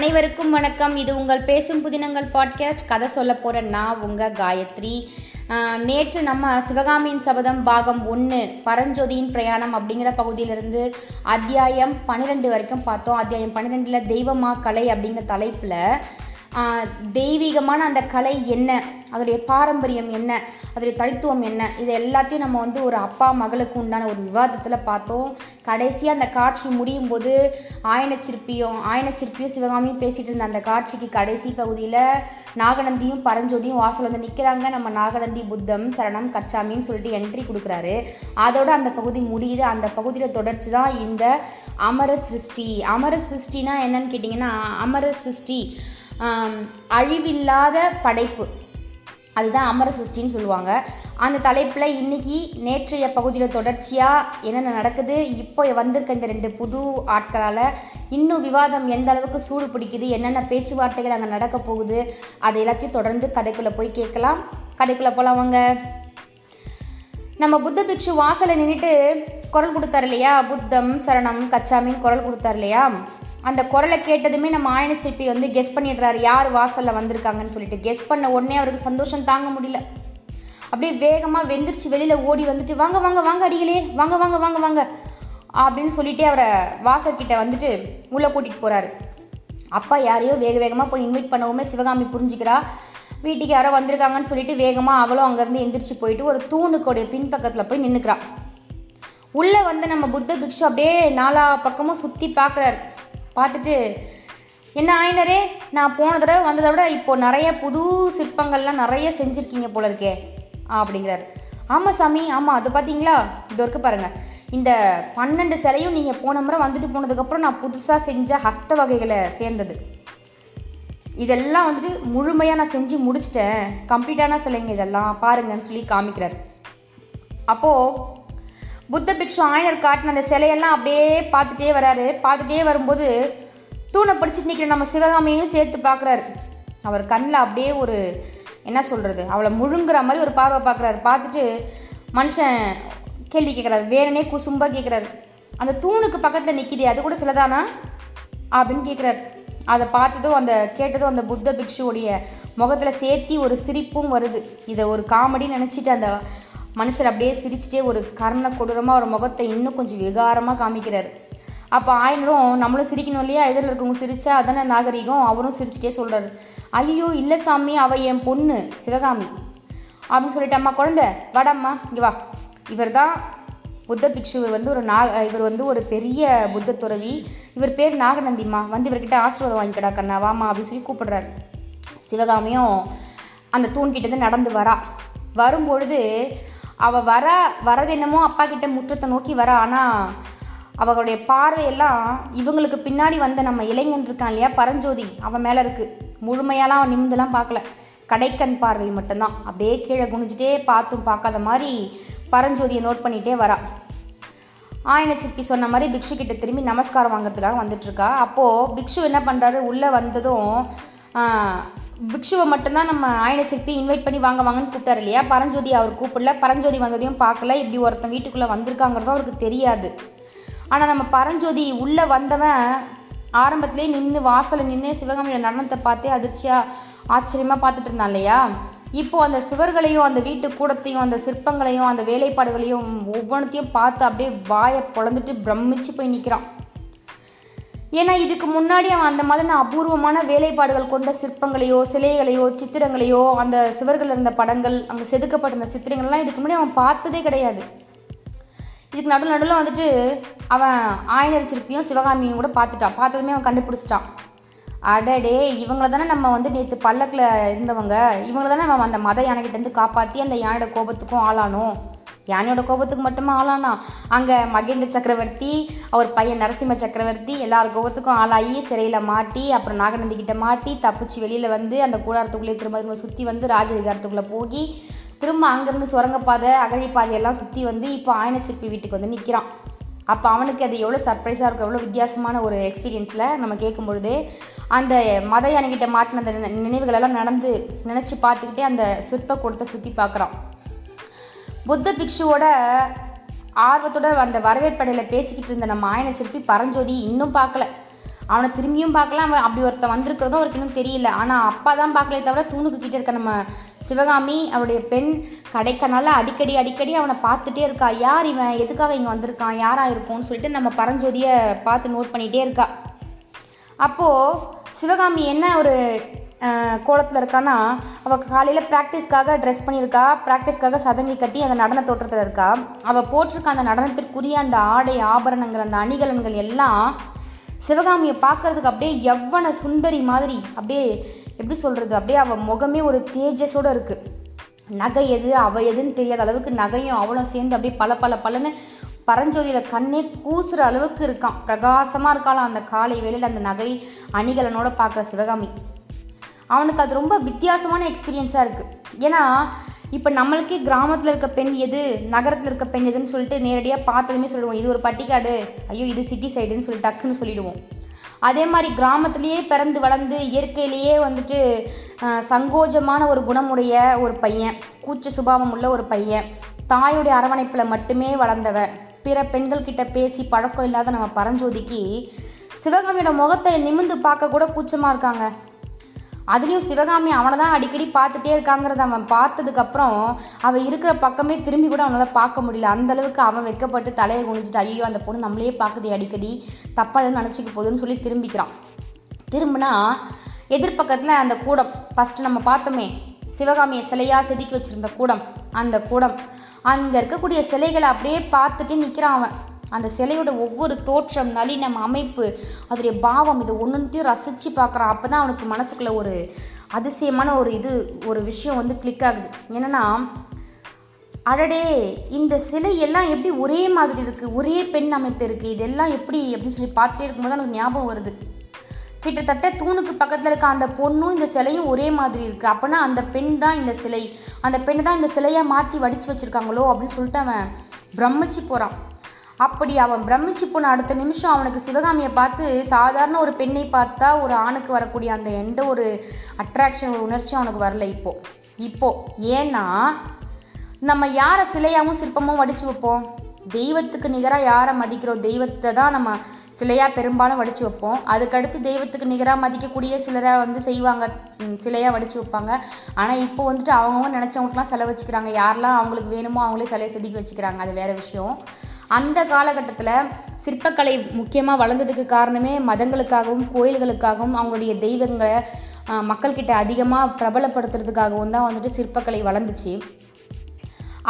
அனைவருக்கும் வணக்கம். இது உங்கள் பேசும் புதினங்கள் பாட்காஸ்ட் கதை சொல்ல போகிற நான் உங்கள் காயத்ரி. நேற்று நம்ம சிவகாமியின் சபதம் பாகம் ஒன்று பரஞ்சோதியின் பிரயாணம் அப்படிங்கிற பகுதியிலிருந்து அத்தியாயம் பன்னிரெண்டு வரைக்கும் பார்த்தோம். அத்தியாயம் பன்னிரெண்டில் தெய்வமா கலை அப்படிங்கிற தலைப்பில் தெய்வீகமான அந்த கலை என்ன? அதோடைய பாரம்பரியம் என்ன? அதோடைய தனித்துவம் என்ன? இது எல்லாத்தையும் நம்ம வந்து ஒரு அப்பா மகளுக்கு உண்டான ஒரு விவாதத்தில் பார்த்தோம். கடைசியாக அந்த காட்சி முடியும் போது ஆயனச்சிற்பியும் ஆயனச்சிற்பியும் சிவகாமியும் பேசிகிட்டு இருந்த அந்த காட்சிக்கு கடைசி பகுதியில் நாகநந்தியும் பரஞ்சோதியும் வாசல் வந்து நிற்கிறாங்க நம்ம நாகநந்தி புத்தம் சரணம் கச்சாமின்னு சொல்லிட்டு என்ட்ரி கொடுக்குறாரு. அதோட அந்த பகுதி முடியுது. அந்த பகுதியில் தொடர்ச்சி தான் இந்த அமர சிருஷ்டி. அமர சிருஷ்டினா என்னன்னு கேட்டிங்கன்னா அமர சிருஷ்டி. அழிவில்லாத படைப்பு. அதுதான் அமர சிருஷ்டின்னு சொல்லுவாங்க. அந்த தலைப்பில் இன்னைக்கு நேற்றைய பகுதியில் தொடர்ச்சியாக என்னென்ன நடக்குது இப்போ வந்திருக்க இந்த ரெண்டு புது ஆட்களால் இன்னும் விவாதம் எந்த அளவுக்கு சூடு பிடிக்குது என்னென்ன பேச்சுவார்த்தைகள் அங்கே நடக்க போகுது அது எல்லாத்தையும் தொடர்ந்து கதைக்குள்ளே போய் கேட்கலாம். கதைக்குள்ளே போகலாம் வாங்க. நம்ம புத்த பிக்ஷு வாசலை நின்றுட்டு குரல் கொடுத்தார் இல்லையா? புத்தம் சரணம் கச்சாமின்னு குரல் கொடுத்தாரு இல்லையா? அந்த குரலை கேட்டதுமே நம்ம ஆயனச்சிற்பி வந்து கெஸ் பண்ணிடுறாரு யார் வாசலில் வந்திருக்காங்கன்னு சொல்லிட்டு. கெஸ் பண்ண உடனே அவருக்கு சந்தோஷம் தாங்க முடியல. அப்படியே வேகமாக வெந்திரிச்சு வெளியில் ஓடி வந்துட்டு வாங்க வாங்க வாங்க அடிகளே வாங்க வாங்க வாங்க வாங்க. அப்படின்னு சொல்லிட்டு அவரை வாசல்கிட்ட வந்துட்டு உள்ளே கூட்டிகிட்டு போகிறாரு அப்பா யாரையோ வேக வேகமாக போய் இன்வைட் பண்ணவுமே சிவகாமி புரிஞ்சுக்கிறா. வீட்டுக்கு யாரோ வந்திருக்காங்கன்னு சொல்லிட்டு வேகமாக அவளும் அங்கேருந்து எந்திரிச்சு போயிட்டு ஒரு தூணுக்கோடைய பின்பக்கத்தில் போய் நின்றுக்கிறா உள்ளே வந்து நம்ம புத்த பிக்ஷு அப்படியே நாலா பக்கமும் சுற்றி பார்க்குறாரு பார்த்துட்டு என்ன ஆயினரே நான் போன தடவை வந்ததை விட இப்போது நிறைய புது சிற்பங்கள்லாம் நிறைய செஞ்சுருக்கீங்க போல இருக்கே அப்படிங்கிறார். ஆமாம் சாமி ஆமாம் அது பார்த்தீங்களா இது வரைக்கும் பாருங்கள் இந்த பன்னெண்டு சிலையும் நீங்கள் போன முறை வந்துட்டு போனதுக்கப்புறம் நான் புதுசாக செஞ்ச ஹஸ்த வகைகளை சேர்ந்தது. இதெல்லாம் வந்துட்டு முழுமையாக நான் செஞ்சு முடிச்சிட்டேன். கம்ப்ளீட்டான சிலைங்க இதெல்லாம் பாருங்கன்னு சொல்லி காமிக்கிறார். அப்போது புத்த பிக்ஷு ஆயனர் காட்டின அந்த சிலையெல்லாம் அப்படியே பார்த்துட்டே வராரு. பார்த்துட்டே வரும்போது தூணை பிடிச்சிட்டு நிற்கிற நம்ம சிவகாமியையும் சேர்த்து பார்க்குறாரு. அவர் கண்ணில் அப்படியே ஒரு என்ன சொல்கிறது அவளை முழுங்குற மாதிரி ஒரு பார்வை பார்க்குறாரு. பார்த்துட்டு மனுஷன் கேள்வி கேட்குறாரு. வேணுனே குசும்பாக கேட்குறாரு. அந்த தூணுக்கு பக்கத்தில் நிற்கிதே அது கூட சிலதானா? அப்படின்னு கேட்குறாரு. அதை பார்த்ததும் அந்த கேட்டதும் அந்த புத்த பிக்ஷுவோடைய முகத்தில் சேர்த்தி ஒரு சிரிப்பும் வருது. இதை ஒரு காமெடி நினச்சிட்டு அந்த மனுஷர் அப்படியே சிரிச்சுட்டே ஒரு கர்ண கொடூரமாக ஒரு முகத்தை இன்னும் கொஞ்சம் விகாரமாக காமிக்கிறார். அப்போ ஆயினரும் நம்மளும் சிரிக்கணும் இல்லையா? எதிரில் இருக்கவங்க சிரிச்சா அதானே நாகரிகம்? அவரும் சிரிச்சுட்டே சொல்கிறாரு ஐயோ இல்லை சாமி அவ என் பொண்ணு சிவகாமி. அப்படின்னு சொல்லிட்டு அம்மா குழந்தை வாடாம்மா இங்கே வா. இவர் தான் புத்த பிக்ஷு இவர் வந்து ஒரு நாக இவர் வந்து ஒரு பெரிய புத்த துறவி. இவர் பேர் நாகநந்திம்மா. வந்து இவர்கிட்ட ஆசீர்வாதம் வாங்கிக்கடா கண்ணா வாமா அப்படின்னு சொல்லி கூப்பிடுறாரு. சிவகாமியும் அந்த தூண்கிட்டேருந்து நடந்து வரா. வரும்பொழுது அவள் வர வரது என்னமோ அப்பா கிட்ட முற்றத்தை நோக்கி வர. ஆனால் அவளுடைய பார்வையெல்லாம் இவங்களுக்கு பின்னாடி வந்த நம்ம இளைஞன் இருக்கான் இல்லையா பரஞ்சோதி அவன் மேலே இருக்குது முழுமையாலாம் அவன் நிமிந்தெல்லாம் பார்க்கல. கடைக்கண் பார்வை மட்டும்தான். அப்படியே கீழே குனிஞ்சிட்டே பார்த்தும் பார்க்காத மாதிரி பரஞ்சோதியை நோட் பண்ணிகிட்டே வரா. ஆயன சிற்பி சொன்ன மாதிரி பிக்ஷு கிட்ட திரும்பி நமஸ்காரம் வாங்குறதுக்காக வந்துட்டுருக்கா அப்போது பிக்ஷு என்ன பண்ணுறாரு உள்ளே வந்ததும் பிக்ஷுவை மட்டும்தான் நம்ம ஆயன சிற்பி இன்வைட் பண்ணி வாங்க வாங்கன்னு கூப்பிட்டாரு இல்லையா? பரஞ்சோதி அவர் கூப்பிடல. பரஞ்சோதி வந்ததையும் பார்க்கல. இப்படி ஒருத்தன் வீட்டுக்குள்ளே வந்திருக்காங்கிறதும் அவருக்கு தெரியாது. ஆனால் நம்ம பரஞ்சோதி உள்ளே வந்தவன் ஆரம்பத்திலே நின்று வாசலில் நின்று சிவகாமியோட நடனத்தை பார்த்தே அதிர்ச்சியாக ஆச்சரியமாக பார்த்துட்டு இருந்தான் இல்லையா? இப்போது அந்த சுவர்களையும் அந்த வீட்டு கூடத்தையும் அந்த சிற்பங்களையும் அந்த வேலைப்பாடுகளையும் ஒவ்வொன்றத்தையும் பார்த்து அப்படியே வாயை பொழந்துட்டு பிரமிச்சு போய் நிற்கிறான் ஏன்னா இதுக்கு முன்னாடி அவன் அந்த மாதிரியான அபூர்வமான வேலைப்பாடுகள் கொண்ட சிற்பங்களையோ சிலைகளையோ சித்திரங்களையோ அந்த சுவர்கள் இருந்த படங்கள் அங்கே செதுக்கப்பட்டிருந்த சித்திரங்கள்லாம் இதுக்கு முன்னாடி அவன் பார்த்ததே கிடையாது. இதுக்கு நடுவில் நடுவில் வந்துட்டு அவன் ஆயனர் சிற்பியும் சிவகாமியும் கூட பார்த்துட்டான். பார்த்ததுமே அவன் கண்டுபிடிச்சிட்டான். அடடே இவங்கள தானே நம்ம வந்து நேற்று பல்லக்கில் இருந்தவங்க. இவங்கள தானே நம்ம அந்த மத யானைகிட்டேருந்து காப்பாற்றி அந்த யானையோட கோபத்துக்கும் ஆளானோம். யானையோட கோபத்துக்கு மட்டுமா ஆளானா? அங்கே மகேந்திர சக்கரவர்த்தி அவர் பையன் நரசிம்ம சக்கரவர்த்தி எல்லார் கோபத்துக்கும் ஆளாகி சிறையில் மாட்டி அப்புறம் நாகநந்தி கிட்ட மாட்டி தப்பிச்சு வெளியில் வந்து அந்த கூடாரத்துக்குள்ளே திரும்ப திரும்ப சுற்றி வந்து ராஜவிகாரத்துக்குள்ளே போய் திரும்ப அங்கேருந்து சுரங்கப்பாதை அகழிப்பாதை எல்லாம் சுற்றி வந்து இப்போ ஆயனச்சிற்பி வீட்டுக்கு வந்து நிற்கிறான் அப்போ அவனுக்கு அது எவ்வளோ சர்ப்ரைஸாக இருக்கும் எவ்வளோ வித்தியாசமான ஒரு எக்ஸ்பீரியன்ஸில் நம்ம கேட்கும் பொழுது அந்த மத யானைகிட்ட மாட்டின அந்த நினைவுகளெல்லாம் நடந்து நினச்சி பார்த்துக்கிட்டே அந்த சிற்ப கூடத்தை சுற்றி பார்க்குறான். புத்த பிக்ஷுவோட ஆர்வத்தோட அந்த வரவேற்படையில் பேசிக்கிட்டு இருந்த நம்ம ஆயன சிற்பி பரஞ்சோதி இன்னும் பார்க்கல. அவனை திரும்பியும் பார்க்கல அவன் அப்படி ஒருத்தன் வந்திருக்கிறதும் அவருக்கு இன்னும் தெரியல. ஆனால் அப்பா தான் பார்க்கலே தவிர தூணுக்கு கிட்டே இருக்க நம்ம சிவகாமி அவருடைய பெண் கடைக்கனால அடிக்கடி அடிக்கடி அவனை பார்த்துட்டே இருக்கா. யார் இவன்? எதுக்காக இங்கே வந்திருக்கான்? யாராக இருக்கும்னு சொல்லிட்டு நம்ம பரஞ்சோதியை பார்த்து நோட் பண்ணிகிட்டே இருக்கா. அப்போது சிவகாமி என்ன ஒரு கோலத்தில் இருக்கான்னா அவள் காலையில் ப்ராக்டிஸ்க்காக ட்ரெஸ் பண்ணியிருக்கா ப்ராக்டிஸ்க்காக சதங்கி கட்டி அந்த நடன தோற்றத்தில் இருக்கா. அவள் போட்டிருக்க அந்த நடனத்திற்குரிய அந்த ஆடை ஆபரணங்கள் அந்த அணிகலன்கள் எல்லாம் சிவகாமியை பார்க்கறதுக்கு அப்படியே எவ்வன சுந்தரி மாதிரி அப்படியே எப்படி சொல்கிறது அப்படியே அவள் முகமே ஒரு தேஜஸோடு இருக்குது நகை எது அவள் எதுன்னு தெரியாத அளவுக்கு நகையும் அவளும் சேர்ந்து அப்படியே பல பல பலன்னு பரஞ்சோதியோட கண்ணே கூசுகிற அளவுக்கு இருக்கான் பிரகாசமாக இருக்காளாம் அந்த காலை வேலையில் அந்த நகை அணிகலனோட பார்க்குற சிவகாமி. அவனுக்கு அது ரொம்ப வித்தியாசமான எக்ஸ்பீரியன்ஸாக இருக்குது ஏன்னா இப்போ நம்மளுக்கே கிராமத்தில் இருக்க பெண் எது நகரத்தில் இருக்க பெண் எதுன்னு சொல்லிட்டு நேரடியாக பார்த்ததுமே சொல்லுவோம். இது ஒரு பட்டிக்காடு ஐயோ இது சிட்டி சைடுன்னு சொல்லி டக்குன்னு சொல்லிடுவோம். அதே மாதிரி கிராமத்திலேயே பிறந்து வளர்ந்து இயற்கையிலேயே வந்துட்டு சங்கோஜமான ஒரு குணமுடைய ஒரு பையன் கூச்ச சுபாவம் உள்ள ஒரு பையன் தாயுடைய அரவணைப்பில் மட்டுமே வளர்ந்தவன் பிற பெண்கள் கிட்ட பேசி பழக்கம் இல்லாத நம்ம பரஞ்சோதிக்கு சிவகாமியோட முகத்தை நிமிந்து பார்க்க கூட கூச்சமாக இருக்காங்க. அதுலேயும் சிவகாமி அவனை தான் அடிக்கடி பார்த்துட்டே இருக்காங்கிறத அவன் பார்த்ததுக்கப்புறம் அவன் இருக்கிற பக்கமே திரும்பி கூட அவனால் பார்க்க முடியல. அந்த அளவுக்கு அவன் வெட்கப்பட்டு தலையை குனிஞ்சிட்டு ஐயோ அந்த பொண்ணு நம்மளே பார்க்குது அடிக்கடி தப்பாக எதுவும் நினச்சிக்க போகுதுன்னு சொல்லி திரும்பிக்கிறான். திரும்பினா எதிர்பக்கத்தில் அந்த கூடம் ஃபஸ்ட்டு நம்ம பார்த்தோமே சிவகாமியை சிலையாக செதுக்கி வச்சுருந்த கூடம் அந்த கூடம். அங்கே இருக்கக்கூடிய சிலைகளை அப்படியே பார்த்துட்டு நிற்கிறான் அவன். அந்த சிலையோட ஒவ்வொரு தோற்றம் நளினம் அமைப்பு அதோடைய பாவம் இது ஒன்றுத்தையும் ரசித்து பார்க்குறான் அப்போ தான் அவனுக்கு மனசுக்குள்ளே ஒரு அதிசயமான ஒரு இது ஒரு விஷயம் வந்து கிளிக் ஆகுது. என்னென்னா அடடே இந்த சிலை எல்லாம் எப்படி ஒரே மாதிரி இருக்குது ஒரே பெண் அமைப்பு இருக்குது இதெல்லாம் எப்படி அப்படின்னு சொல்லி பார்த்துட்டே இருக்கும்போது எனக்கு ஞாபகம் வருது. கிட்டத்தட்ட தூணுக்கு பக்கத்தில் இருக்க அந்த பொண்ணும் இந்த சிலையும் ஒரே மாதிரி இருக்குது அப்போனா அந்த பெண் தான் இந்த சிலை. அந்த பெண் தான் இந்த சிலையாக மாற்றி வடித்து வச்சுருக்காங்களோ அப்படின்னு சொல்லிட்டு அவன் பிரமிச்சு போகிறான் அப்படி அவன் பிரமிச்சு போன அடுத்த நிமிஷம் அவனுக்கு சிவகாமியை பார்த்து சாதாரண ஒரு பெண்ணை பார்த்தா ஒரு ஆணுக்கு வரக்கூடிய அந்த எந்த ஒரு அட்ராக்ஷன் ஒரு உணர்ச்சியும் அவனுக்கு வரல இப்போ. இப்போ ஏன்னா நம்ம யாரை சிலையாகவும் சிற்பமும் வடித்து வைப்போம்? தெய்வத்துக்கு நிகராக யாரை மதிக்கிறோம்? தெய்வத்தை தான் நம்ம சிலையாக பெரும்பாலும் வடித்து வைப்போம். அதுக்கடுத்து தெய்வத்துக்கு நிகராக மதிக்கக்கூடிய சிலரை வந்து செய்வாங்க சிலையாக வடித்து வைப்பாங்க. ஆனால் இப்போ வந்துட்டு அவங்கவுங்க நினச்சவங்களுக்குலாம் செலவு வச்சுக்கிறாங்க. யாரெல்லாம் அவங்களுக்கு வேணுமோ அவங்களே சிலையை செதுக்கி வச்சுக்கிறாங்க. அது வேறு விஷயம். அந்த காலகட்டத்தில் சிற்பக்கலை முக்கியமாக வளர்ந்ததுக்கு காரணமே மதங்களுக்காகவும் கோயில்களுக்காகவும் அவங்களுடைய தெய்வங்களை மக்கள்கிட்ட அதிகமாக பிரபலப்படுத்துறதுக்காகவும் தான் வந்துட்டு சிற்பக்கலை வளர்ந்துச்சு.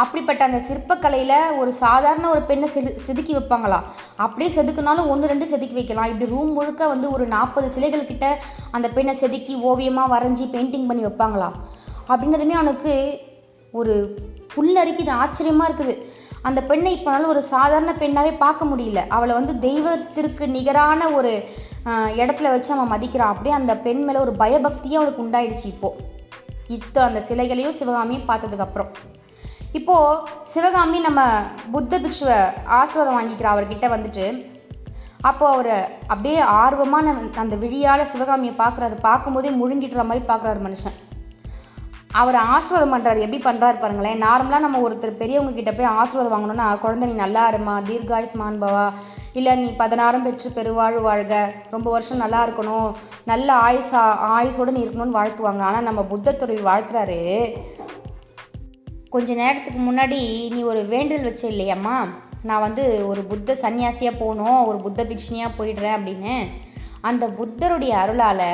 அப்படிப்பட்ட அந்த சிற்பக்கலையில் ஒரு சாதாரண ஒரு பெண்ணை செது செதுக்கி வைப்பாங்களா? அப்படியே செதுக்குனாலும் ஒன்று ரெண்டு செதுக்கி வைக்கலாம். இப்படி ரூம் முழுக்க வந்து ஒரு நாற்பது சிலைகள் கிட்ட அந்த பெண்ணை செதுக்கி ஓவியமாக வரைஞ்சி பெயிண்டிங் பண்ணி வைப்பாங்களா? அப்படின்றதுமே அவனுக்கு ஒரு புல்லரிக்குது ஆச்சரியமாக இருக்குது. அந்த பெண்ணை இப்போனாலும் ஒரு சாதாரண பெண்ணாகவே பார்க்க முடியல. அவளை வந்து தெய்வத்திற்கு நிகரான ஒரு இடத்துல வச்சு அவன் மதிக்கிறான். அப்படியே அந்த பெண் மேலே ஒரு பயபக்தியே அவளுக்கு உண்டாயிடுச்சு இப்போது இத்த அந்த சிலைகளையும் சிவகாமியும் பார்த்ததுக்கப்புறம் இப்போது சிவகாமி நம்ம புத்த பிக்ஷுவை ஆசீர்வாதம் வாங்கிக்கிறா அவர்கிட்ட வந்துட்டு. அப்போ அவர் அப்படியே ஆர்வமான அந்த விழியால் சிவகாமியை பார்க்குறாரு. பார்க்கும்போதே முழுங்கிட்டுற மாதிரி பார்க்குறாரு மனுஷன். அவர் ஆசீர்வாதம் பண்ணுறாரு எப்படி பண்ணுறாரு பாருங்களேன். நார்மலாக நம்ம ஒருத்தர் பெரியவங்க கிட்ட போய் ஆசீர்வாதம் வாங்கணும்னா குழந்தை நீ நல்லா இருமா தீர்காயுஸ்மான் பவா. இல்லை நீ பதினாறும் பெற்று பெருவாழ் வாழ்க. ரொம்ப வருஷம் நல்லா இருக்கணும். நல்ல ஆயுசா ஆயுசோடு நீ இருக்கணும்னு வாழ்த்துவாங்க. ஆனால் நம்ம புத்தத்துறை வாழ்த்துறாரு. கொஞ்ச நேரத்துக்கு முன்னாடி நீ ஒரு வேண்டுதல் வச்ச இல்லையாம்மா. நான் வந்து ஒரு புத்த சன்னியாசியாக போகணும் ஒரு புத்த பிக்ஷனியாக போயிடுறேன் அப்படின்னு. அந்த புத்தருடைய அருளால்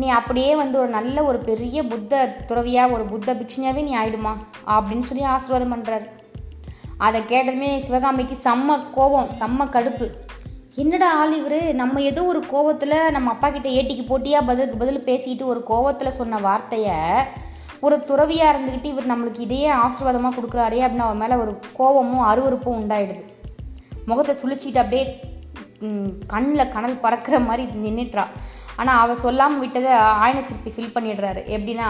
நீ அப்படியே வந்து ஒரு நல்ல ஒரு பெரிய புத்த துறவியாக ஒரு புத்த பிக்ஷனியாகவே நீ ஆயிடுமா? அப்படின்னு சொல்லி ஆசீர்வாதம் பண்ணுறாரு அதை கேட்டதுமே சிவகாமிக்கு செம்ம கோபம் செம்ம கடுப்பு. என்னடா ஆள் இவர்? நம்ம ஏதோ ஒரு கோவத்தில் நம்ம அப்பா கிட்ட ஏட்டிக்கு போட்டியாக பதிலுக்கு பதில் பேசிக்கிட்டு ஒரு கோவத்தில் சொன்ன வார்த்தையை ஒரு துறவியாக இருந்துக்கிட்டு இவர் நம்மளுக்கு இதையே ஆசீர்வாதமாக கொடுக்குறாரே அப்படின்னு அவன் மேலே ஒரு கோவமும் அருவருப்பும் உண்டாயிடுது. முகத்தை சுழிச்சிட்டு அப்படியே கண்ணில் கனல் பறக்கிற மாதிரி நின்றுட்றா ஆனால் அவள் சொல்லாமல் விட்டதை ஆயனச்சிற்பி ஃபில் பண்ணிடுறாரு. எப்படின்னா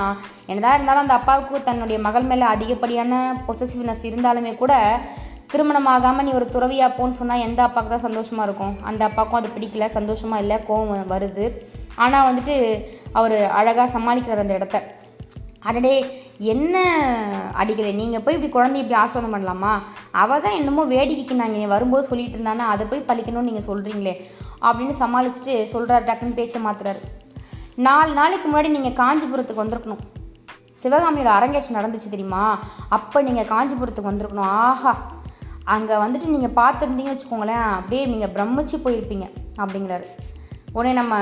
என்னதான் இருந்தாலும் அந்த அப்பாவுக்கு தன்னுடைய மகள் மேலே அதிகப்படியான பொசசிவ்னஸ் இருந்தாலுமே கூட திருமணம் ஆகாமல் நீ ஒரு துறவியாக போன்னு சொன்னால் எந்த அப்பாவுக்கு தான் சந்தோஷமாக இருக்கும்? அந்த அப்பாவுக்கும் அது பிடிக்கல சந்தோஷமாக இல்லை கோவம் வருது. ஆனால் வந்துட்டு அவர் அழகாக சமாளிக்கிறார் அந்த இடத்த. அடடே என்ன அடிக்கலை நீங்கள் போய் இப்படி குழந்தைய இப்படி ஆஸ்வாதம் பண்ணலாமா? அவள் தான் என்னமோ வேடிக்கைக்கு நாங்கள் வரும்போது சொல்லிட்டு இருந்தானே? அதை போய் பழிக்கணும்னு நீங்கள் சொல்கிறீங்களே அப்படின்னு சமாளிச்சுட்டு சொல்கிறார் டக்குன்னு பேச்சை மாத்துறாரு. நாலு நாளைக்கு முன்னாடி நீங்கள் காஞ்சிபுரத்துக்கு வந்திருக்கணும். சிவகாமியோட அரங்கேற்றம் நடந்துச்சு தெரியுமா? அப்போ நீங்கள் காஞ்சிபுரத்துக்கு வந்திருக்கணும். ஆஹா! அங்கே வந்துட்டு நீங்கள் பார்த்துருந்தீங்கன்னு வச்சுக்கோங்களேன் அப்படியே நீங்கள் பிரமிச்சு போயிருப்பீங்க அப்படிங்கிறாரு. உடனே நம்ம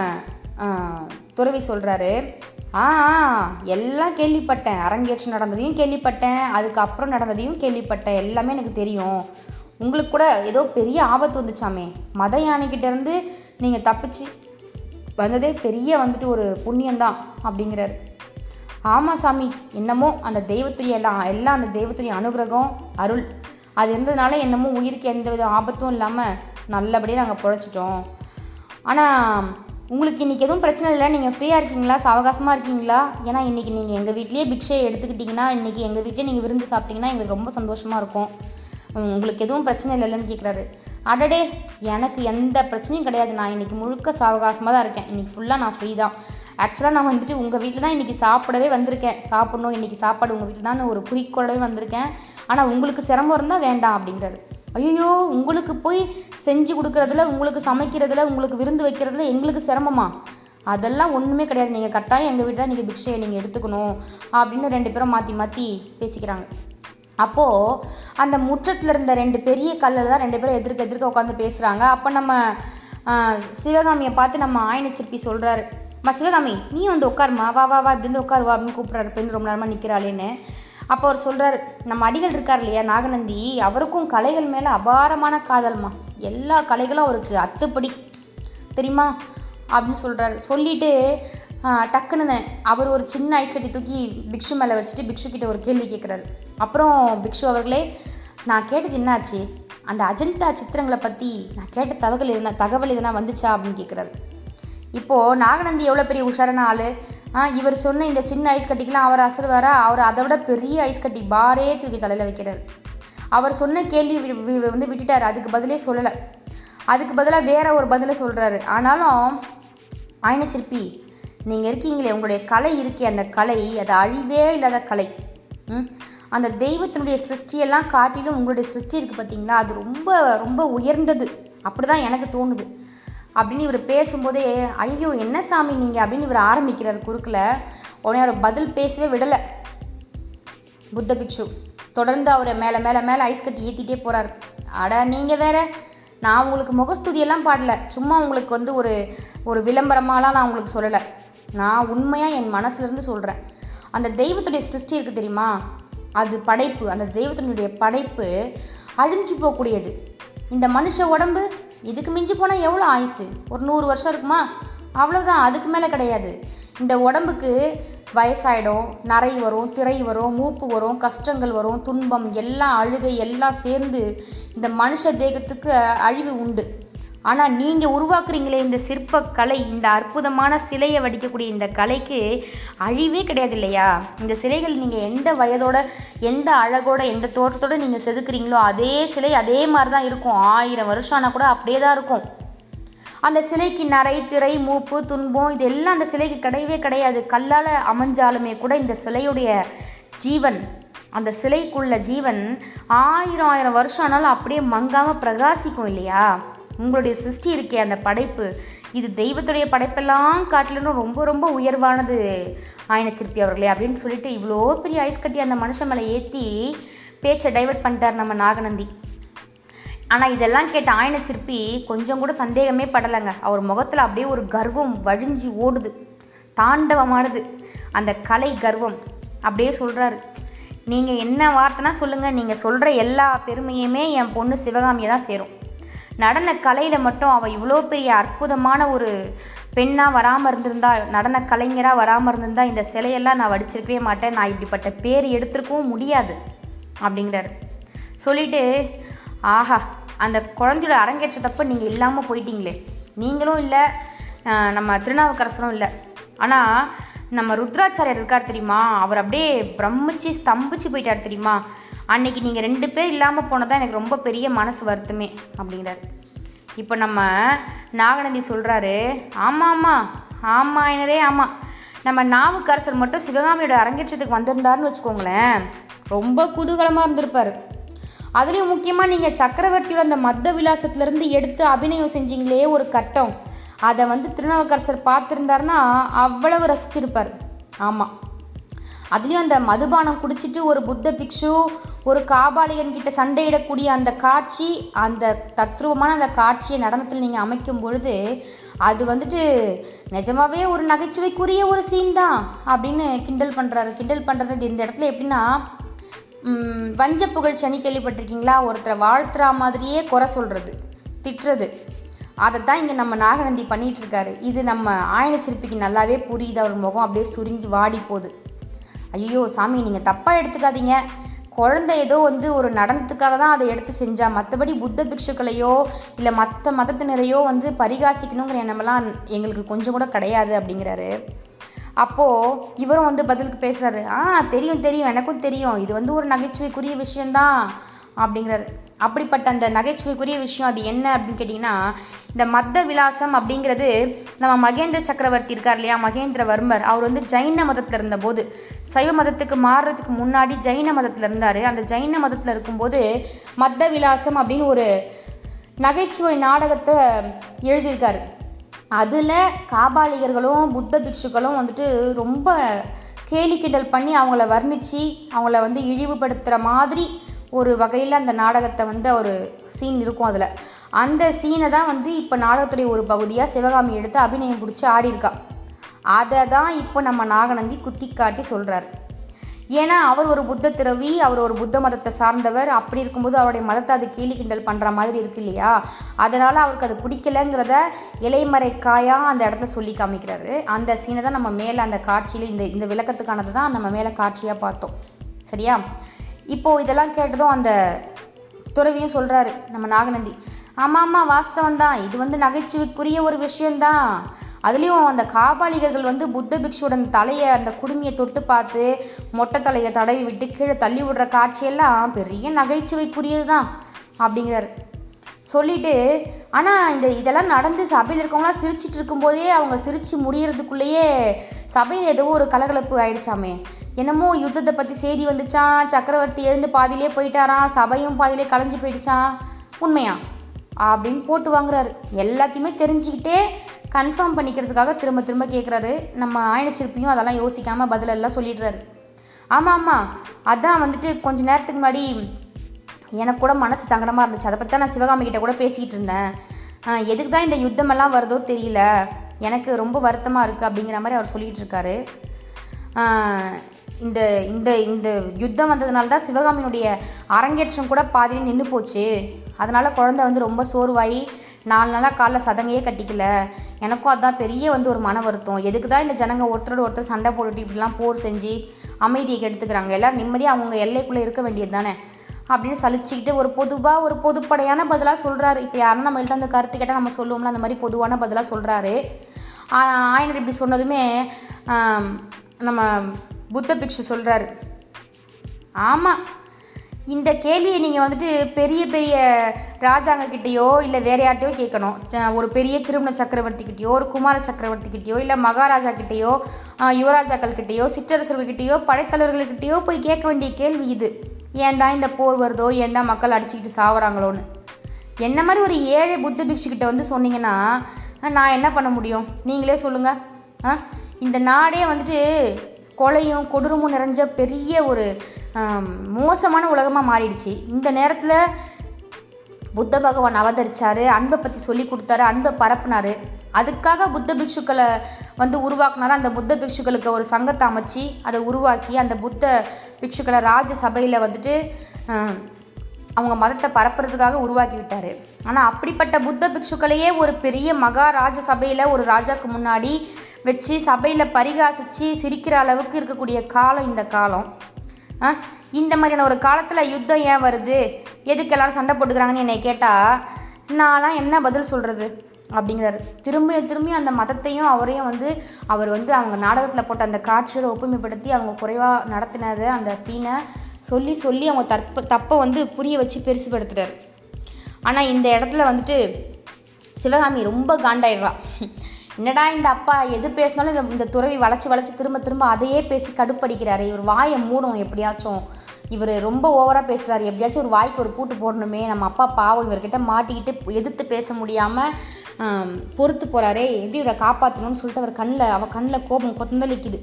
துறவி சொல்கிறாரு ஆ ஆ, எல்லாம் கேள்விப்பட்டேன். அரங்கேற்றம் நடந்ததையும் கேள்விப்பட்டேன். அதுக்கப்புறம் நடந்ததையும் கேள்விப்பட்டேன். எல்லாமே எனக்கு தெரியும். உங்களுக்கு கூட ஏதோ பெரிய ஆபத்து வந்துச்சாமே. மத யானைக்கிட்டேருந்து நீங்கள் தப்பிச்சு வந்ததே பெரிய வந்துட்டு ஒரு புண்ணியந்தான் அப்படிங்கிறாரு. ஆமாம் சாமி. என்னமோ அந்த தெய்வத்துடைய எல்லாம் எல்லாம் அந்த தெய்வத்துடைய அனுகிரகம் அருள். அது இருந்ததுனால என்னமோ உயிருக்கு எந்த வித ஆபத்தும் இல்லாமல் நல்லபடியாக நாங்கள் பிழைச்சிட்டோம். ஆனால் உங்களுக்கு இன்றைக்கி எதுவும் பிரச்சனை இல்லை. நீங்கள் ஃப்ரீயாக இருக்கீங்களா? சாவகாசமாக இருக்கீங்களா? ஏன்னா இன்றைக்கி நீங்கள் எங்கள் வீட்லேயே பிக்ஷே எடுத்துக்கிட்டிங்கன்னா இன்றைக்கி எங்கள் வீட்டிலே நீங்கள் விருந்து சாப்பிட்டீங்கன்னா எங்களுக்கு ரொம்ப சந்தோஷமாக இருக்கும். உங்களுக்கு எதுவும் பிரச்சனை இல்லைன்னு கேட்குறாரு அடடே எனக்கு எந்த பிரச்சனையும் கிடையாது. நான் இன்றைக்கி முழுக்க சாவகாசமாக தான் இருக்கேன். இன்றைக்கி ஃபுல்லாக நான் ஃப்ரீ தான். ஆக்சுவலாக நான் வந்துட்டு உங்கள் வீட்டில் தான் இன்றைக்கி சாப்பிடவே வந்திருக்கேன். சாப்பிடணும். இன்றைக்கி சாப்பாடு உங்கள் வீட்டில் தான் ஒரு குறிக்கோளவே வந்திருக்கேன். ஆனால் உங்களுக்கு சிரமம் இருந்தால் வேண்டாம் அப்படின்றாரு. ஐயோ உங்களுக்கு போய் செஞ்சு கொடுக்குறதுல உங்களுக்கு சமைக்கிறதுல உங்களுக்கு விருந்து வைக்கிறதுல எங்களுக்கு சிரமமா? அதெல்லாம் ஒன்றுமே கிடையாது. நீங்கள் கட்டாயம் எங்கள் வீட்டில் தான் நீங்கள் பிக்ஷையை நீங்கள் எடுத்துக்கணும் அப்படின்னு ரெண்டு பேரும் மாற்றி மாற்றி பேசிக்கிறாங்க. அப்போது அந்த முற்றத்தில் இருந்த ரெண்டு பெரிய கல்லில் தான் ரெண்டு பேரும் எதிர்க்க எதிர்க்க உட்காந்து பேசுகிறாங்க அப்போ நம்ம சிவகாமியை பார்த்து நம்ம ஆயன சிற்பி சொல்கிறாரு அம்மா சிவகாமி நீ வந்து உட்காருமா வா வா வா இப்படி வந்து உட்காருவா அப்படின்னு கூப்பிட்றாரு. பெண் ரொம்ப நேரமாக நிற்கிறாளேன்னு அப்போ அவர் சொல்கிறார் நம்ம அடிகள் இருக்கார் இல்லையா நாகநந்தி? அவருக்கும் கலைகள் மேலே அபாரமான காதல்மா. எல்லா கலைகளும் அவருக்கு அத்துப்படி. தெரியுமா? அப்படின்னு சொல்கிறாரு சொல்லிட்டு டக்குன்னு அவர் ஒரு சின்ன ஐஸ் கட்டி தூக்கி பிக்ஷு மேலே வச்சுட்டு பிக்ஷு கிட்ட ஒரு கேள்வி கேட்குறாரு அப்புறம் பிக்ஷு அவர்களே நான் கேட்டது என்னாச்சு? அந்த அஜந்தா சித்திரங்களை பற்றி நான் கேட்ட தகவல் எதுனா தகவல் எதுனா வந்துச்சா? அப்படின்னு கேட்குறாரு இப்போது நாகநந்தி எவ்வளோ பெரிய உஷாரான ஆள்? ஆ இவர் சொன்ன இந்த சின்ன ஐஸ் கட்டிக்கெலாம் அவர் அசருவாரா? அவர் அதை விட பெரிய ஐஸ் கட்டி பாரே தூக்கி தலையில் வைக்கிறார். அவர் சொன்ன கேள்வி வந்து விட்டுட்டார். அதுக்கு பதிலே சொல்லலை. அதுக்கு பதிலாக வேற ஒரு பதிலை சொல்கிறாரு ஆனாலும் ஆயனச்சிற்பி நீங்கள் இருக்கீங்களே உங்களுடைய கலை இருக்கே அந்த கலை அது அழிவே இல்லாத கலை. அந்த தெய்வத்தினுடைய சிருஷ்டியெல்லாம் காட்டிலும் உங்களுடைய சிருஷ்டி இருக்குது பார்த்தீங்களா அது ரொம்ப ரொம்ப உயர்ந்தது. அப்படி தான் எனக்கு தோணுது. அப்படின்னு இவர் பேசும்போதே ஐயோ என்ன சாமி நீங்கள் அப்படின்னு இவர் ஆரம்பிக்கிறார் குறுக்கில். உடனே அவர் பதில் பேசவே விடலை. புத்த பிக்ஷு தொடர்ந்து அவரை மேலே மேலே மேலே ஐஸ் கட்டி ஏற்றிட்டே போகிறார் அட நீங்கள் வேற நான் உங்களுக்கு முகஸ்துதியெல்லாம் பாடல. சும்மா உங்களுக்கு வந்து ஒரு ஒரு விளம்பரமாலாம் நான் உங்களுக்கு சொல்லலை. நான் உண்மையாக என் மனசுலேருந்து சொல்கிறேன் அந்த தெய்வத்துடைய சிருஷ்டி இருக்குது தெரியுமா? அது படைப்பு. அந்த தெய்வத்தினுடைய படைப்பு அழிஞ்சு போகக்கூடியது. இந்த மனுஷ உடம்பு இதுக்கு மிஞ்சி போனால் எவ்வளோ ஆயுசு? ஒரு நூறு வருஷம் இருக்குமா? அவ்வளோதான் அதுக்கு மேலே கிடையாது. இந்த உடம்புக்கு வயசாயிடும் நரை வரும் திரை வரும் மூப்பு வரும் கஷ்டங்கள் வரும் துன்பம் எல்லாம் அழுகை எல்லாம் சேர்ந்து இந்த மனுஷ தேகத்துக்கு அழிவு உண்டு. ஆனால் நீங்கள் உருவாக்குறீங்களே இந்த சிற்பக்கலை இந்த அற்புதமான சிலையை வடிக்கக்கூடிய இந்த கலைக்கு அழிவே கிடையாது இல்லையா? இந்த சிலைகள் நீங்கள் எந்த வயதோட எந்த அழகோட எந்த தோற்றத்தோட நீங்கள் செதுக்குறீங்களோ அதே சிலை அதே மாதிரி தான் இருக்கும். ஆயிரம் வருஷம் ஆனால் கூட அப்படியே தான் இருக்கும். அந்த சிலைக்கு நரை திரை மூப்பு துன்பம் இதெல்லாம் அந்த சிலைக்கு கிடையவே கிடையாது. கல்லால் அமைஞ்சாலுமே கூட இந்த சிலையுடைய ஜீவன் அந்த சிலைக்குள்ள ஜீவன் ஆயிரம் ஆயிரம் வருஷம் ஆனாலும் அப்படியே மங்காமல் பிரகாசிக்கும் இல்லையா? உங்களுடைய சிருஷ்டி இருக்கே அந்த படைப்பு. இது தெய்வத்துடைய படைப்பெல்லாம் காட்டிலும் ரொம்ப ரொம்ப உயர்வானது ஆயனச்சிற்பி அவர்களே அப்படின்னு சொல்லிட்டு இவ்வளோ பெரிய ஐஸ் கட்டி அந்த மனுஷன் மேலே ஏற்றி பேச்சை டைவர்ட் பண்ணிட்டார் நம்ம நாகநந்தி. ஆனால் இதெல்லாம் கேட்ட ஆயன கொஞ்சம் கூட சந்தேகமே படலைங்க. அவர் முகத்தில் அப்படியே ஒரு கர்வம் வழிஞ்சி ஓடுது. தாண்டவமானது. அந்த கலை கர்வம். அப்படியே சொல்கிறாரு நீங்கள் என்ன வார்த்தைனா சொல்லுங்கள் நீங்கள் சொல்கிற எல்லா பெருமையுமே என் பொண்ணு சிவகாமியை தான் சேரும். நடன கலையில் மட்டும் அவள் இவ்வளோ பெரிய அற்புதமான ஒரு பெண்ணாக வராமல் இருந்திருந்தா நடன கலைஞராக வராமல் இருந்திருந்தா இந்த சிலையெல்லாம் நான் வடிச்சிருக்கவே மாட்டேன். நான் இப்படிப்பட்ட பேர் எடுத்திருக்கவும் முடியாது அப்படிங்கிறாரு. சொல்லிட்டு ஆஹா அந்த குழந்தையோட அரங்கேற்றத்தப்ப நீங்கள் இல்லாமல் போயிட்டீங்களே. நீங்களும் இல்லை நம்ம திருநாவுக்கரசரும் இல்லை. ஆனால் நம்ம ருத்ராச்சாரியர் இருக்கார் தெரியுமா? அவர் அப்படியே பிரமிச்சு ஸ்தம்பிச்சு போயிட்டார் தெரியுமா? அன்னைக்கு நீங்கள் ரெண்டு பேர் இல்லாமல் போனதான் எனக்கு ரொம்ப பெரிய மனசு வருத்தமே அப்படிங்கிறாரு. இப்போ நம்ம நாகநந்தி சொல்கிறாரு ஆமாம் ஆமாம் ஆமாம் என்னரே ஆமாம் நம்ம நாவுக்கரசர் மட்டும் சிவகாமியோட அரங்கேற்றத்துக்கு வந்திருந்தாருன்னு வச்சுக்கோங்களேன் ரொம்ப குதூகலமாக இருந்திருப்பார். அதுலேயும் முக்கியமாக நீங்கள் சக்கரவர்த்தியோட அந்த மத்த விலாசத்துலேருந்து எடுத்து அபிநயம் செஞ்சீங்களே ஒரு கட்டம். அதை வந்து திருநாவுக்கரசர் பார்த்துருந்தாருன்னா அவ்வளவு ரசிச்சிருப்பார். ஆமாம் அதுலேயும் அந்த மதுபானம் குடிச்சிட்டு ஒரு புத்த பிக்ஷு ஒரு காபாலிகன் கிட்ட சண்டையிடக்கூடிய அந்த காட்சி அந்த தத்ரூபமான அந்த காட்சியை நடனத்தில் நீங்கள் அமைக்கும் பொழுது அது வந்துட்டு நிஜமாவே ஒரு நகைச்சுவைக்குரிய ஒரு சீன் தான் அப்படின்னு கிண்டல் பண்ணுறாரு கிண்டல் பண்ணுறது இந்த இடத்துல எப்படின்னா வஞ்ச புகழ் சனி கேள்விப்பட்டிருக்கீங்களா? ஒருத்தரை வாழ்த்துறா மாதிரியே குறை சொல்கிறது திட்டுறது. அதை தான் இங்கே நம்ம நாகநந்தி பண்ணிகிட்ருக்காரு இது நம்ம ஆயன நல்லாவே புரியுது? அவர் முகம் அப்படியே சுருங்கி வாடி போகுது. ஐயோ சாமி நீங்கள் தப்பாக எடுத்துக்காதீங்க. குழந்தை ஏதோ வந்து ஒரு நடனத்துக்காக தான் அதை எடுத்து செஞ்சா மற்றபடி புத்த பிக்ஷுக்களையோ இல்லை மற்ற மதத்தினரையோ வந்து பரிகாசிக்கணுங்கிற எண்ணமெல்லாம் எங்களுக்கு கொஞ்சம் கூட கிடையாது அப்படிங்கிறாரு. அப்போது இவரும் வந்து பதிலுக்கு பேசுகிறாரு ஆ தெரியும் தெரியும் எனக்கும் தெரியும். இது வந்து ஒரு நகைச்சுவைக்குரிய விஷயந்தான் அப்படிங்கிறாரு. அப்படிப்பட்ட அந்த நகைச்சுவைக்குரிய விஷயம் அது என்ன அப்படின்னு கேட்டிங்கன்னா இந்த மத்த விலாசம் அப்படிங்கிறது நம்ம மகேந்திர சக்கரவர்த்தி இருக்கார் இல்லையா மகேந்திரவர்மர். அவர் வந்து ஜைன மதத்தில் இருந்தபோது சைவ மதத்துக்கு மாறுறதுக்கு முன்னாடி ஜைன மதத்தில் இருந்தார். அந்த ஜைன மதத்தில் இருக்கும்போது மத்த விலாசம் அப்படின்னு ஒரு நகைச்சுவை நாடகத்தை எழுதியிருக்காரு. அதில் காபாலிகர்களும் புத்த பிக்ஷுக்களும் வந்துட்டு ரொம்ப கேலி கிண்டல் பண்ணி அவங்கள வர்ணித்து அவங்கள வந்து இழிவுபடுத்துகிற மாதிரி ஒரு வகையில் அந்த நாடகத்தை வந்து ஒரு சீன் இருக்கும் அதில். அந்த சீனை தான் வந்து இப்போ நாடகத்துடைய ஒரு பகுதியாக சிவகாமி எடுத்து அபிநயம் பிடிச்சி ஆடியிருக்கா. அதை தான் இப்போ நம்ம நாகநந்தி குத்தி காட்டி சொல்கிறார் ஏன்னா அவர் ஒரு புத்த திறவி அவர் ஒரு புத்த மதத்தை சார்ந்தவர். அப்படி இருக்கும்போது அவருடைய மதத்தை அது கேலி கிண்டல் பண்ணுற மாதிரி இருக்கு இல்லையா? அதனால் அவருக்கு அது பிடிக்கலங்கிறத இலைமறை அந்த இடத்துல சொல்லி காமிக்கிறாரு. அந்த சீனை தான் நம்ம மேலே அந்த காட்சியில் இந்த இந்த விளக்கத்துக்கானது தான் நம்ம மேலே காட்சியாக பார்த்தோம். சரியா? இப்போது இதெல்லாம் கேட்டதும் அந்த துறவியும் சொல்கிறாரு நம்ம நாகநந்தி ஆமாம் ஆமாம் வாஸ்தவம் தான். இது வந்து நகைச்சுவைக்குரிய ஒரு விஷயந்தான் அதுலேயும் அந்த காபாலிகர்கள் வந்து புத்த பிக்ஷுடன் தலையை அந்த குடுமியை தொட்டு பார்த்து மொட்டை தலையை தடவி விட்டு கீழே தள்ளி விடுற காட்சியெல்லாம் பெரிய நகைச்சுவைக்குரியது தான் அப்படிங்கிறாரு. சொல்லிட்டு ஆனால் இந்த இதெல்லாம் நடந்து சபையில் இருக்கவங்களாம் சிரிச்சிட்டு இருக்கும்போதே அவங்க சிரித்து முடியறதுக்குள்ளேயே சபையில் ஏதோ ஒரு கலகலப்பு ஆயிடுச்சாமே. என்னமோ யுத்தத்தை பற்றி செய்தி வந்துச்சான் சக்கரவர்த்தி எழுந்து பாதியிலே போயிட்டாராம் சபையும் பாதியிலே கலைஞ்சு போயிடுச்சான் உண்மையா? அப்படின்னு போட்டு வாங்குறாரு. எல்லாத்தையுமே தெரிஞ்சுக்கிட்டே கன்ஃபார்ம் பண்ணிக்கிறதுக்காக திரும்ப திரும்ப கேட்குறாரு நம்ம ஆயனச்சிருப்பியும் அதெல்லாம் யோசிக்காமல் பதிலெல்லாம் சொல்லிடுறாரு. ஆமாம் ஆமாம் அதான் வந்துட்டு கொஞ்ச நேரத்துக்கு முன்னாடி எனக்கு கூட மனசு சங்கடமாக இருந்துச்சு. அதை பற்றி தான் நான் சிவகாமிகிட்ட கூட பேசிக்கிட்டு இருந்தேன். எதுக்கு தான் இந்த யுத்தமெல்லாம் வருதோ தெரியல. எனக்கு ரொம்ப வருத்தமாக இருக்குது அப்படிங்கிற மாதிரி அவர் சொல்லிகிட்டு இருக்காரு. இந்த இந்த இந்த யுத்தம் வந்ததுனால தான் சிவகாமியினுடைய அரங்கேற்றம் கூட பாதியில் நின்று போச்சு. அதனால் குழந்தை வந்து ரொம்ப சோர்வாகி நாலு நாளாக காலைல சதங்கையே கட்டிக்கல. எனக்கும் அதுதான் பெரிய வந்து ஒரு மன வருத்தம். எதுக்கு தான் இந்த ஜனங்க ஒருத்தரோட ஒருத்தர் சண்டை போட்டுட்டு இப்படிலாம் போர் செஞ்சு அமைதியை கெடுத்துக்கிறாங்க. எல்லோரும் நிம்மதியாக அவங்க எல்லைக்குள்ளே இருக்க வேண்டியது தானே. அப்படின்னு சலிச்சுக்கிட்டு ஒரு பொதுவாக ஒரு பொதுப்படையான பதிலாக சொல்கிறாரு இப்போ யாரும் நம்மகிட்ட அந்த கருத்து கேட்டால் நம்ம சொல்லுவோம்ல அந்த மாதிரி பொதுவான பதிலாக சொல்கிறாரு ஆயனர் இப்படி சொன்னதுமே நம்ம புத்த பிக்ஷு சொல்கிறாரு ஆமாம் இந்த கேள்வியை நீங்கள் வந்துட்டு பெரிய பெரிய ராஜாங்க கிட்டேயோ இல்லை வேற யார்ட்டையோ கேட்கணும். ஒரு பெரிய திருமண சக்கரவர்த்திக்கிட்டேயோ ஒரு குமார சக்கரவர்த்திக்கிட்டையோ இல்லை மகாராஜா கிட்டேயோ யுவராஜாக்கள் கிட்டேயோ சிற்றரசர்கள் கிட்டேயோ போய் கேட்க வேண்டிய கேள்வி இது. ஏன் தான் இந்த போர் வருதோ ஏன் தான் மக்கள் அடிச்சுக்கிட்டு சாவறாங்களோன்னு? என்ன மாதிரி ஒரு ஏழை புத்த பிக்ஷுக்கிட்ட வந்து சொன்னீங்கன்னா நான் என்ன பண்ண முடியும்? நீங்களே சொல்லுங்க. ஆ இந்த நாடே வந்துட்டு கொலையும் கொடூரமும் நிறைஞ்ச பெரிய ஒரு மோசமான உலகமாக மாறிடுச்சு. இந்த நேரத்தில் புத்த பகவான் அவதரித்தார் அன்பை பற்றி சொல்லி கொடுத்தாரு அன்பை பரப்புனாரு. அதுக்காக புத்த பிக்ஷுக்களை வந்து உருவாக்குனாரு. அந்த புத்த பிக்ஷுக்களுக்கு ஒரு சங்கத்தை அமைச்சு அதை உருவாக்கி அந்த புத்த பிக்ஷுக்களை ராஜ சபையில் வந்துட்டு அவங்க மதத்தை பரப்புறதுக்காக உருவாக்கி விட்டார். ஆனால் அப்படிப்பட்ட புத்த பிக்ஷுக்களையே ஒரு பெரிய மகாராஜ சபையில் ஒரு ராஜாக்கு முன்னாடி வச்சு சபையில் பரிகாசித்து சிரிக்கிற அளவுக்கு இருக்கக்கூடிய காலம் இந்த காலம். ஆ? இந்த மாதிரியான ஒரு காலத்தில் யுத்தம் ஏன் வருது? எதுக்கு எல்லோரும் சண்டை போட்டுக்கிறாங்கன்னு என்னை கேட்டால் நான்லாம் என்ன பதில் சொல்கிறது அப்படிங்கிறாரு. திரும்ப திரும்பி அந்த மதத்தையும் அவரையும் வந்து அவர் வந்து அவங்க நாடகத்தில் போட்ட அந்த காட்சியோட ஒப்புமைப்படுத்தி அவங்க குறைவாக நடத்தினதை அந்த சீனை சொல்லி சொல்லி அவங்க தற்ப தப்பை வந்து புரிய வச்சு பெருசுபடுத்துறாரு. ஆனால் இந்த இடத்துல வந்துட்டு சிவகாமி ரொம்ப காண்டாயிடுறா. என்னடா இந்த அப்பா எது பேசினாலும் இந்த இந்த துறவி வளைச்சி வளைச்சி திரும்ப திரும்ப அதையே பேசி கடுப்படிக்கிறாரு. இவர் வாயை மூடும் எப்படியாச்சும். இவர் ரொம்ப ஓவராக பேசுகிறார் எப்படியாச்சும் ஒரு வாய்க்கு ஒரு பூட்டு போடணுமே. நம்ம அப்பா பாவம் இவர்கிட்ட மாட்டிக்கிட்டு எதிர்த்து பேச முடியாமல் பொறுத்து போகிறாரே எப்படி இவரை காப்பாற்றணும்னு சொல்லிட்டு அவர் கண்ணில் அவள் கண்ணில் கோபம் கொந்தளிக்குது.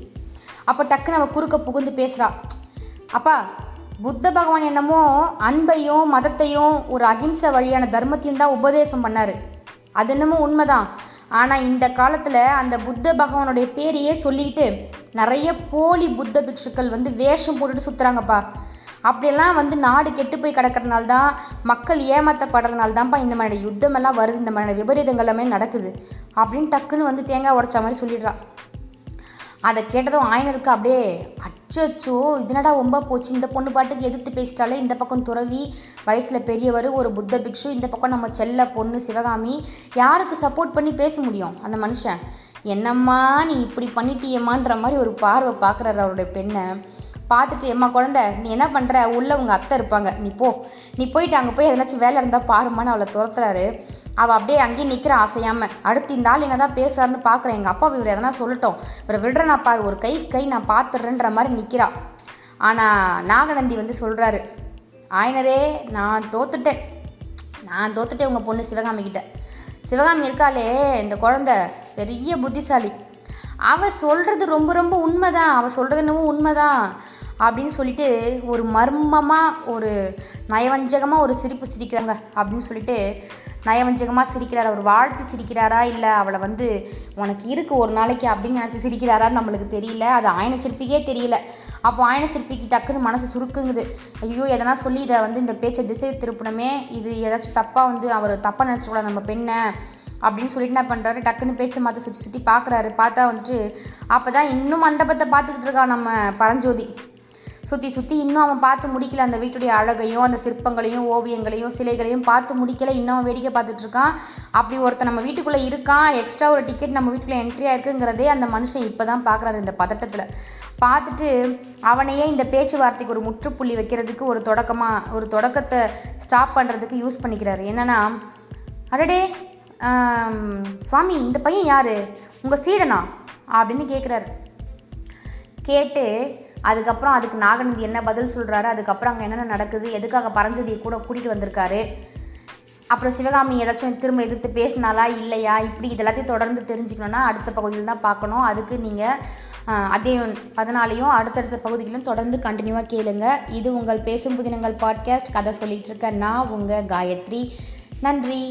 அப்போ டக்குன்னு அவள் குறுக்க புகுந்து பேசுகிறா அப்பா புத்த பகவான் என்னமோ அன்பையும் மதத்தையும் ஒரு அகிம்சை வழியான தர்மத்தையும் தான் உபதேசம் பண்ணார். அது என்னமோ உண்மைதான். ஆனால் இந்த காலத்தில் அந்த புத்த பகவானுடைய பேரையே சொல்லிக்கிட்டு நிறைய போலி புத்த பிக்ஷுக்கள் வந்து வேஷம் போட்டுட்டு சுற்றுறாங்கப்பா அப்படியெல்லாம் வந்து நாடு கெட்டு போய் கிடக்கிறதுனால தான் மக்கள் ஏமாற்றப்படுறதுனால தான்ப்பா இந்த மாதிரி யுத்தமெல்லாம் வருது இந்த மாதிரி விபரீதங்கள் எல்லாமே நடக்குது. அப்படின்னு டக்குன்னு வந்து தேங்காய் உடைச்ச மாதிரி சொல்லிடுறா. அதை கேட்டதும் ஆயினருக்கு அப்படியே அச்சோ இதனடா ரொம்ப போச்சு. இந்த பொண்ணு பாட்டுக்கு எதிர்த்து பேசிட்டாலே இந்த பக்கம் துறவி வயசில் பெரியவர் ஒரு புத்த பிக்ஷு இந்த பக்கம் நம்ம செல்ல பொண்ணு சிவகாமி யாருக்கு சப்போர்ட் பண்ணி பேச முடியும் அந்த மனுஷன்? என்னம்மா நீ இப்படி பண்ணிட்டியம்மான்ற மாதிரி ஒரு பார்வை பார்க்குறாரு அவருடைய பெண்ணை. பார்த்துட்டு எம்மா குழந்த நீ என்ன பண்ணுற உள்ளே உங்கள் அத்தை இருப்பாங்க. நீ போ. நீ போயிட்டு அங்கே போய் எதனாச்சும் வேலை இருந்தால் பாருமான்னு அவளை துரத்துறாரு. அவள் அப்படியே அங்கேயே நிற்கிற ஆசையாமல் அடுத்து இந்த ஆள் என்ன தான் பேசுறாருன்னு பார்க்குறேன் எங்கள் அப்பா இவர் எதனா சொல்லட்டும். இவர் விடுறேன் பாரு ஒரு கை கை நான் பார்த்துடுறேன்ற மாதிரி நிற்கிறா ஆனால் நாகநந்தி வந்து சொல்கிறாரு ஆயனரே நான் தோத்துட்டேன். நான் தோத்துட்டேன் உங்கள் பொண்ணு சிவகாமி கிட்ட. சிவகாமி இருக்காளே இந்த குழந்த பெரிய புத்திசாலி. அவள் சொல்கிறது ரொம்ப ரொம்ப உண்மைதான். அவள் சொல்கிறது என்னவோ உண்மைதான். அப்படின்னு சொல்லிட்டு ஒரு மர்மமாக ஒரு நயவஞ்சகமாக ஒரு சிரிப்பு சிரிக்கிறாங்க அப்படின்னு சொல்லிட்டு நயவஞ்சகமாக சிரிக்கிறார்? அவர் வாழ்த்து சிரிக்கிறாரா? இல்லை அவளை வந்து உனக்கு இருக்குது ஒரு நாளைக்கு அப்படின்னு நினச்சி சிரிக்கிறாரான்னு நம்மளுக்கு தெரியல. அது ஆயன சிற்பிக்கே தெரியல. அப்போ ஆயன சிற்பிக்கு டக்குன்னு மனசு சுருக்குங்குது. ஐயோ எதனா சொல்லி இதை வந்து இந்த பேச்சை திசை திருப்பணுமே. இது ஏதாச்சும் தப்பாக வந்து அவர் தப்பாக நினச்சிக்கூடாது நம்ம பெண்ணை. அப்படின்னு சொல்லிட்டு என்ன பண்ணுறாரு டக்குன்னு பேச்சை மாற்ற சுற்றி சுற்றி பார்க்குறாரு பார்த்தா வந்துட்டு அப்போ தான் இன்னும் மண்டபத்தை பார்த்துக்கிட்டு இருக்கா நம்ம பரஞ்சோதி. சுற்றி சுற்றி இன்னும் அவன் பார்த்து முடிக்கல அந்த வீட்டுடைய அழகையும் அந்த சிற்பங்களையும் ஓவியங்களையும் சிலைகளையும் பார்த்து முடிக்கல. இன்னும் அவன் வேடிக்கை பார்த்துட்டு இருக்கான். அப்படி ஒருத்தன் நம்ம வீட்டுக்குள்ளே இருக்கான். எக்ஸ்ட்ரா ஒரு டிக்கெட் நம்ம வீட்டுக்குள்ளே என்ட்ரி ஆயிருக்குங்கிறதே அந்த மனுஷன் இப்போ தான் பார்க்குறாரு இந்த பதட்டத்தில். பார்த்துட்டு அவனையே இந்த பேச்சுவார்த்தைக்கு ஒரு முற்றுப்புள்ளி வைக்கிறதுக்கு ஒரு தொடக்கமாக ஒரு தொடக்கத்தை ஸ்டாப் பண்ணுறதுக்கு யூஸ் பண்ணிக்கிறாரு. என்னென்னா அடடே சுவாமி இந்த பையன் யார்? உங்கள் சீடனா? அப்படின்னு கேட்குறாரு கேட்டு அதுக்கப்புறம் அதுக்கு நாகநந்தி என்ன பதில் சொல்கிறாரு அதுக்கப்புறம் அங்கே என்னென்ன நடக்குது? எதுக்காக பரஞ்சோதியை கூட கூட்டிகிட்டு வந்திருக்காரு? அப்புறம் சிவகாமி ஏதாச்சும் திரும்ப எதிர்த்து பேசினாலா இல்லையா? இப்படி இதெல்லாத்தையும் தொடர்ந்து தெரிஞ்சுக்கணுன்னா அடுத்த பகுதியில் தான் பார்க்கணும். அதுக்கு நீங்கள் அதே பதினாலையும் அடுத்தடுத்த பகுதிகளும் தொடர்ந்து கண்டினியூவாக கேளுங்க. இது உங்கள் பேசும் புதினங்கள் பாட்காஸ்ட் கதை சொல்லிகிட்டு இருக்க நான் உங்கள் காயத்ரி. நன்றி.